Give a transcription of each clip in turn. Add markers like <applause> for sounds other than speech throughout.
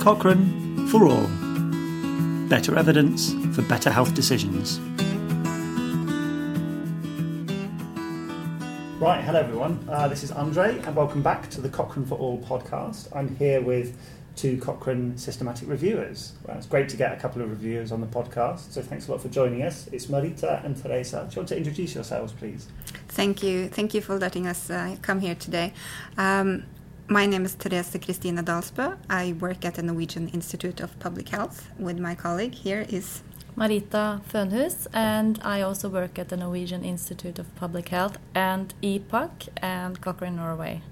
Cochrane for All. Better evidence for better health decisions. Right, hello everyone. Uh, this is Andre, and welcome back to the Cochrane for All podcast. I'm here with two Cochrane systematic reviewers. Well, it's great to get a couple of reviewers on the podcast, so thanks a lot for joining us. It's Marita and Teresa. Do you want to introduce yourselves, please? Thank you. Thank you for letting us uh, come here today. Um, my name is Teresa Kristina Dalsbø. I work at the Norwegian Institute of Public Health with my colleague. Here is Marita Fønhus, and I also work at the Norwegian Institute of Public Health and EPOC and Cochrane Norway.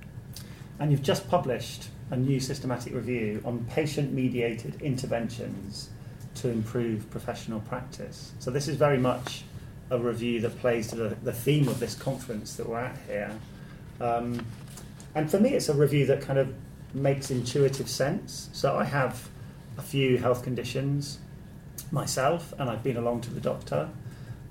And you've just published a new systematic review on patient mediated interventions to improve professional practice. So, this is very much a review that plays to the, the theme of this conference that we're at here. Um, and for me, it's a review that kind of makes intuitive sense. So, I have a few health conditions myself, and I've been along to the doctor.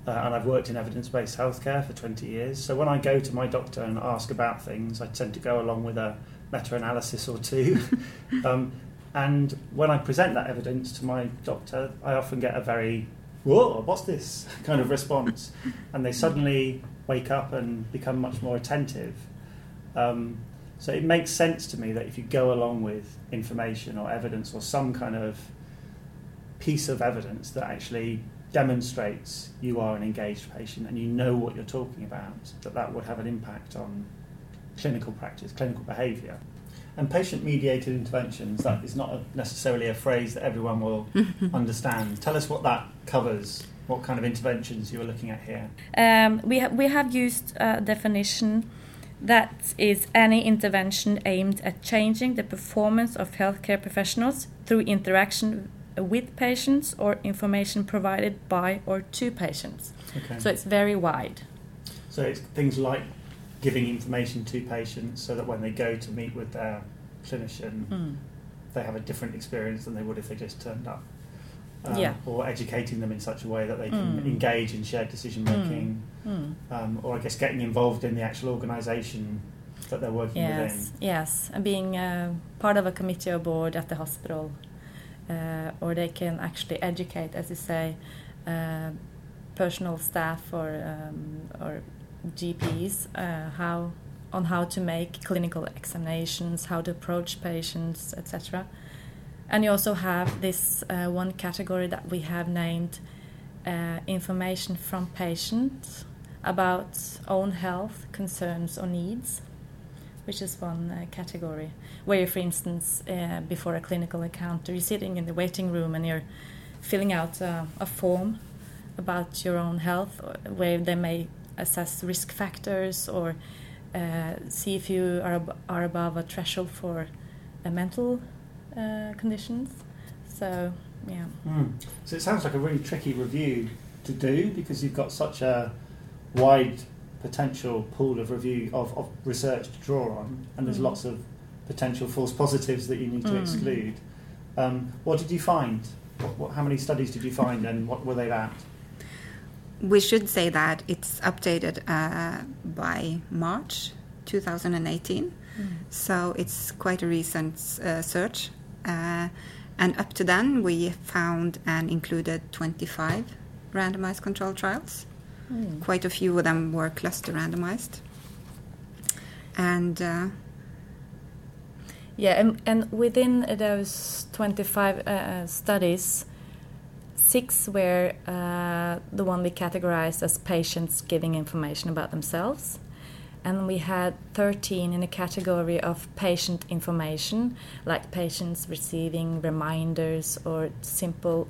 Uh, and I've worked in evidence based healthcare for 20 years. So when I go to my doctor and ask about things, I tend to go along with a meta analysis or two. <laughs> um, and when I present that evidence to my doctor, I often get a very, whoa, what's this <laughs> kind of response? <laughs> And they suddenly wake up and become much more attentive. Um, so it makes sense to me that if you go along with information or evidence or some kind of piece of evidence that actually demonstrates you are an engaged patient and you know what you're talking about, that that would have an impact on clinical practice, clinical behaviour. And patient mediated interventions, that is not a, necessarily a phrase that everyone will <laughs> understand. Tell us what that covers, what kind of interventions you're looking at here. Um, we, ha- we have used a definition that is any intervention aimed at changing the performance of healthcare professionals through interaction with patients or information provided by or to patients. Okay. So it's very wide. So it's things like giving information to patients so that when they go to meet with their clinician, Mm. they have a different experience than they would if they just turned up. Um, Yeah. Or educating them in such a way that they can Mm. engage in shared decision making, Mm. um, or I guess getting involved in the actual organisation that they're working Yes, within. yes, and being uh, part of a committee or board at the hospital, uh, or they can actually educate, as you say, uh, personal staff or um, or GPs uh, how on how to make clinical examinations, how to approach patients, etc. And you also have this uh, one category that we have named uh, information from patients about own health concerns or needs which is one uh, category. Where, for instance, uh, before a clinical encounter, you're sitting in the waiting room and you're filling out uh, a form about your own health, or- where they may assess risk factors or uh, see if you are, ab- are above a threshold for a mental uh, conditions. So, yeah. Mm. So it sounds like a really tricky review to do because you've got such a wide potential pool of review of, of research to draw on, and there's Mm. lots of potential false positives that you need to Mm. exclude. Um, what did you find? What, what, how many studies did you find, and what were they at? we should say that it's updated uh, by March 2018. So it's quite a recent uh, search. Uh, and up to then, we found and included 25 randomized control trials. Mm. Quite a few of them were cluster randomized. And uh, Yeah, and, and within those 25 uh, uh, studies, six were uh, the one we categorized as patients giving information about themselves. And we had 13 in the category of patient information, like patients receiving reminders or simple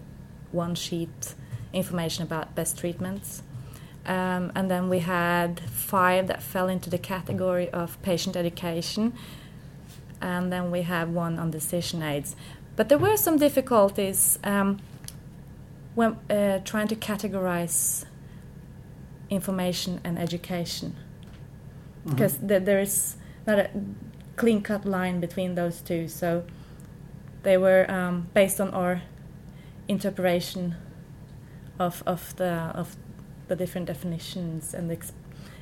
one sheet information about best treatments. Um, and then we had five that fell into the category of patient education, and then we have one on decision aids. But there were some difficulties um, when uh, trying to categorize information and education because th- there is not a clean cut line between those two. So they were um, based on our interpretation of of the of the different definitions and the ex-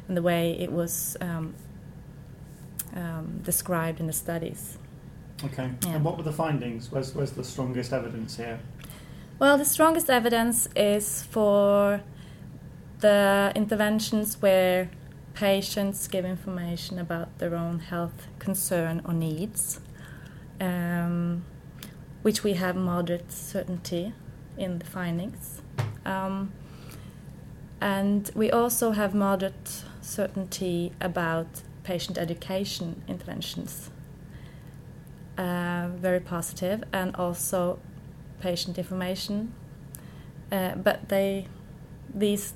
and the way it was um, um, described in the studies. Okay. Yeah. And what were the findings? Where's, where's the strongest evidence here? Well, the strongest evidence is for the interventions where patients give information about their own health concern or needs, um, which we have moderate certainty in the findings. Um, and we also have moderate certainty about patient education interventions. Uh, very positive, and also patient information. Uh, but they, these,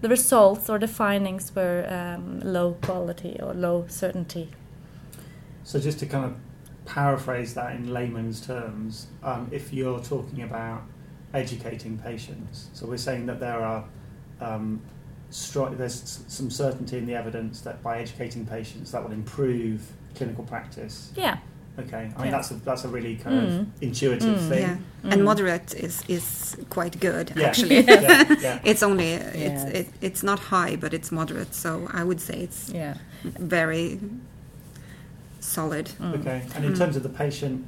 the results or the findings were um, low quality or low certainty. So just to kind of paraphrase that in layman's terms, um, if you're talking about educating patients, so we're saying that there are um, stri- there's some certainty in the evidence that by educating patients that will improve clinical practice. Yeah. Okay, I mean Yeah. that's a that's a really kind Mm. of intuitive Mm. thing. Yeah, Mm. and moderate is is quite good Yeah. actually. <laughs> yeah, yeah. <laughs> it's only it's it, it's not high, but it's moderate. So I would say it's Yeah. very solid. Mm. Okay, and in Mm. terms of the patient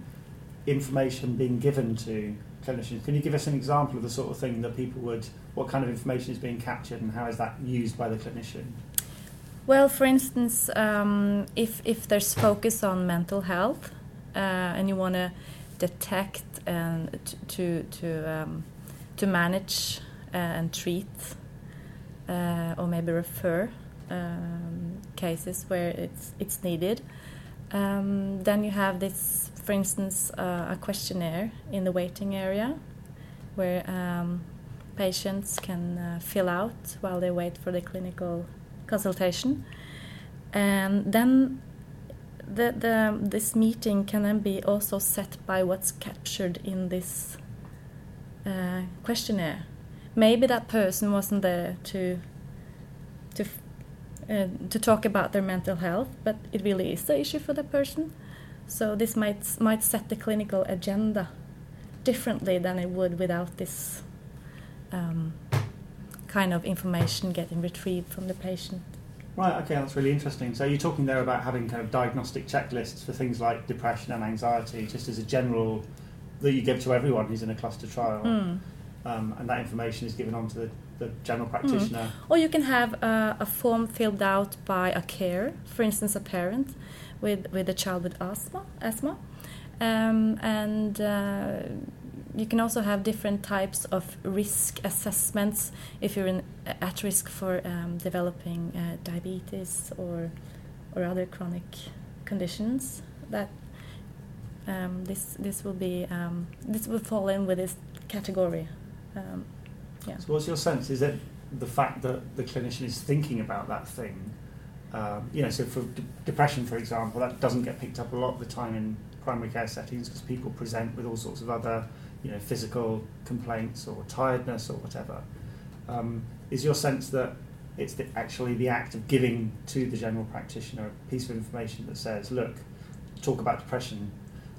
information being given to clinicians, can you give us an example of the sort of thing that people would, what kind of information is being captured and how is that used by the clinician? Well, for instance, um, if if there's focus on mental health, and you want to detect and to to um, to manage uh, and treat, uh, or maybe refer um, cases where it's it's needed, um, then you have this, for instance, uh, a questionnaire in the waiting area, where um, patients can uh, fill out while they wait for the clinical consultation, and then the, the this meeting can then be also set by what's captured in this uh, questionnaire. Maybe that person wasn't there to to uh, to talk about their mental health, but it really is the issue for the person. So this might might set the clinical agenda differently than it would without this um, kind of information getting retrieved from the patient. Right, okay, that's really interesting. So you're talking there about having kind of diagnostic checklists for things like depression and anxiety, just as a general that you give to everyone who's in a cluster trial, Mm. um, and that information is given on to the, the general practitioner. Or you can have a, a form filled out by a care, for instance, a parent with, with a child with asthma, asthma. Um, and uh, you can also have different types of risk assessments if you're in, at risk for um, developing uh, diabetes or, or other chronic conditions. That um, this this will be um, this will fall in with this category. Um, yeah. So what's your sense? Is it the fact that the clinician is thinking about that thing? Um, you know, so for depression, for example, that doesn't get picked up a lot of the time in primary care settings because people present with all sorts of other, you know, physical complaints or tiredness or whatever. Um, is your sense that it's the, actually the act of giving to the general practitioner a piece of information that says, look, talk about depression,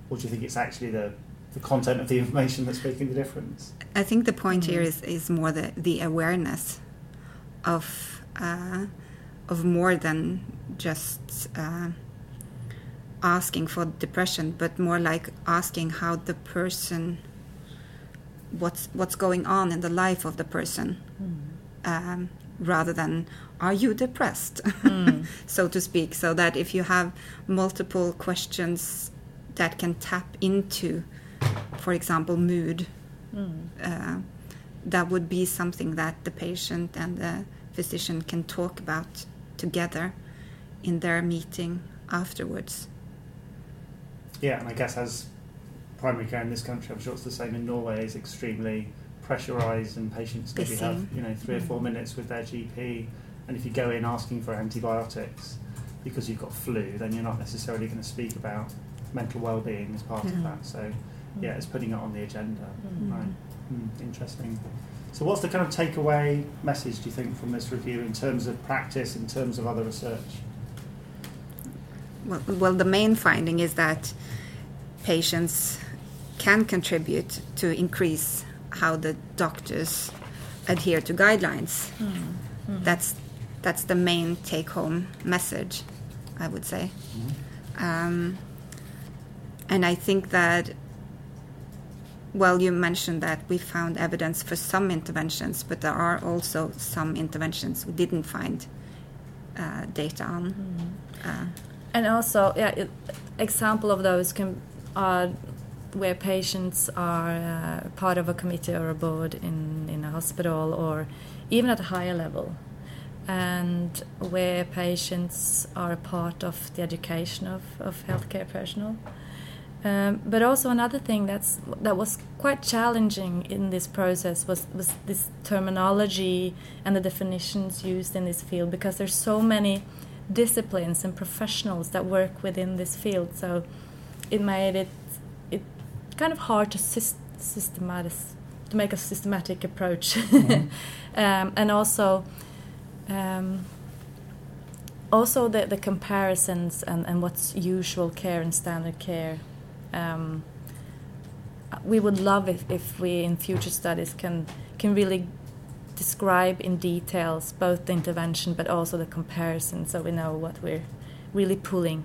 or do you think it's actually the, the content of the <laughs> information that's making the difference? I think the point here Mm. is, is more the, the awareness of uh, of more than just uh, asking for depression, but more like asking how the person what's what's going on in the life of the person, um, rather than are you depressed, Mm. <laughs> so to speak. So that if you have multiple questions that can tap into, for example, mood Mm. uh, that would be something that the patient and the physician can talk about together in their meeting afterwards. Yeah, and I guess as primary care in this country, I'm sure it's the same in Norway, is extremely pressurised, and patients maybe have you know three or four minutes with their GP, and if you go in asking for antibiotics because you've got flu, then you're not necessarily going to speak about mental well-being as part of that. So yeah, it's putting it on the agenda. Mm. Right. Hmm, interesting. So what's the kind of takeaway message do you think from this review in terms of practice, in terms of other research? Well, well, the main finding is that patients can contribute to increase how the doctors adhere to guidelines. Mm. That's that's the main take-home message, I would say. Um, and I think that, well, you mentioned that we found evidence for some interventions, but there are also some interventions we didn't find uh, data on. Mm. Uh, And also, yeah, it, example of those can are where patients are uh, part of a committee or a board in, in a hospital or even at a higher level, and where patients are a part of the education of, of healthcare personnel. Um, but also another thing that's that was quite challenging in this process was, was this terminology and the definitions used in this field because there's so many disciplines and professionals that work within this field. So it made it kind of hard to syst- systematize to make a systematic approach, <laughs> Mhm. um, and also. Um, also the, the comparisons and, and what's usual care and standard care um, we would love if, if we in future studies can can really describe in details both the intervention but also the comparison so we know what we're really pulling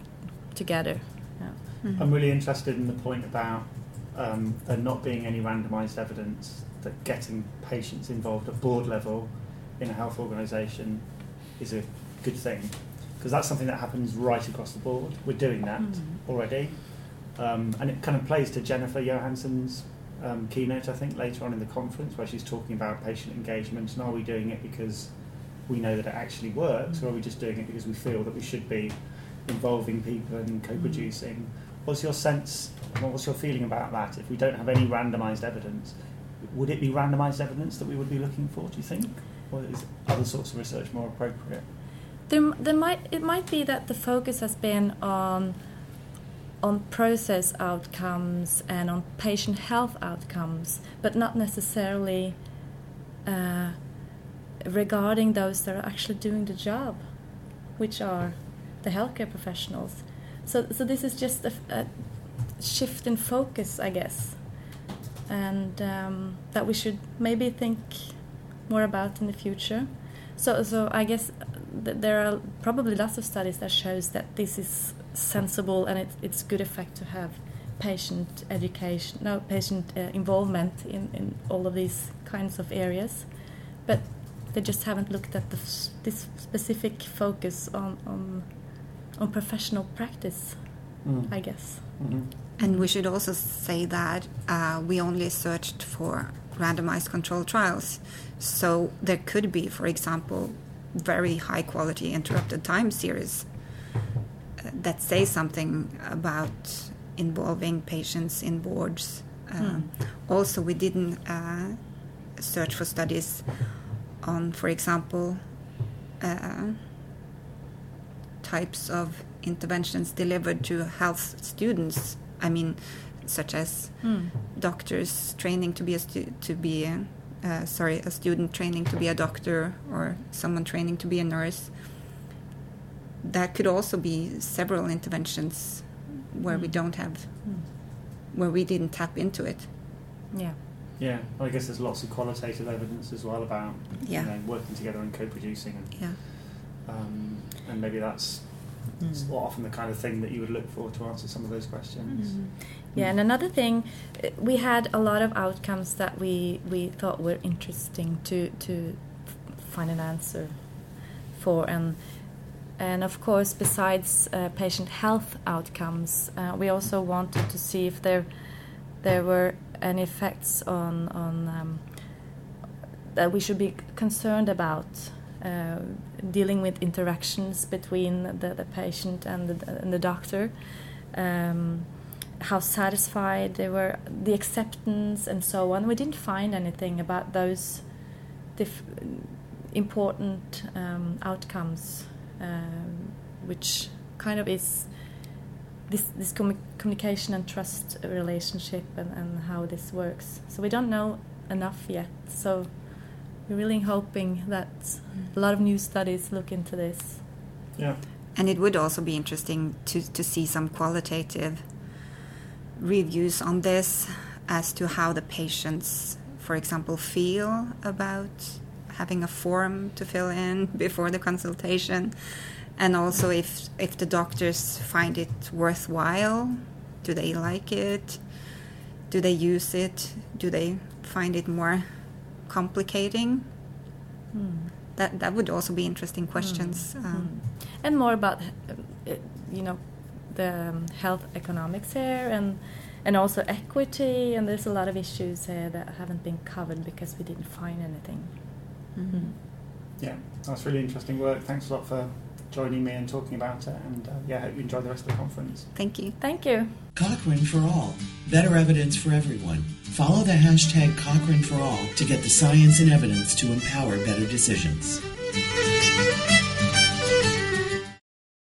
together yeah. mhm. I'm really interested in the point about um, there not being any randomised evidence that getting patients involved at board level in a health organisation is a good thing because that's something that happens right across the board. We're doing that Mhm. already, um, and it kind of plays to Jennifer Johansson's um, keynote, I think, later on in the conference where she's talking about patient engagement and are we doing it because we know that it actually works, or are we just doing it because we feel that we should be involving people and co-producing? What's your sense? What's your feeling about that? If we don't have any randomised evidence, would it be randomised evidence that we would be looking for? Do you think, or is other sorts of research more appropriate? There, there might it might be that the focus has been on on process outcomes and on patient health outcomes, but not necessarily uh, regarding those that are actually doing the job, which are the healthcare professionals. So, so this is just a, a shift in focus, I guess, and um, that we should maybe think more about in the future. So, so I guess th- there are probably lots of studies that shows that this is sensible and it, it's good effect to have patient education, no patient uh, involvement in, in all of these kinds of areas, but they just haven't looked at the this specific focus on on, on professional practice, Mm. I guess. hmm And we should also say that uh, we only searched for randomized controlled trials. So there could be, for example, very high quality interrupted time series uh, that say something about involving patients in boards. Um, Also, we didn't uh, search for studies on, for example, uh, types of interventions delivered to health students. I mean, such as doctors training to be a stu- to be a, uh, sorry a student training to be a doctor or someone training to be a nurse. That could also be several interventions where we Mm. don't have where we didn't tap into it. Yeah. Yeah, well, I guess there's lots of qualitative evidence as well about Yeah. you know, working together and co-producing, and, Yeah. um, and maybe that's it's often the kind of thing that you would look for to answer some of those questions. Yeah, and another thing, uh, we had a lot of outcomes that we, we thought were interesting to to find an answer for, and and of course, besides uh, patient health outcomes, uh, we also wanted to see if there there were any effects on on um, that we should be concerned about. Uh, dealing with interactions between the, the patient and the, and the doctor, um, how satisfied they were, the acceptance, and so on. We didn't find anything about those important um, outcomes, um, which kind of is this this commu- communication and trust relationship and, and how this works. So we don't know enough yet. So we're really hoping that a lot of new studies look into this. Yeah, And it would also be interesting to, to see some qualitative reviews on this as to how the patients, for example, feel about having a form to fill in <laughs> before the consultation, and also if if the doctors find it worthwhile Do they like it? Do they use it? Do they find it more complicating? That that would also be interesting questions. Um, and more about uh, you know the um, health economics here and and also equity and there's a lot of issues here that haven't been covered because we didn't find anything mhm. Yeah, that's really interesting work. Thanks a lot for joining me and talking about it. And uh, yeah, I hope you enjoy the rest of the conference. Thank you. thank you Cochrane for All. Better evidence for everyone. Follow the hashtag Cochrane for All to get the science and evidence to empower better decisions.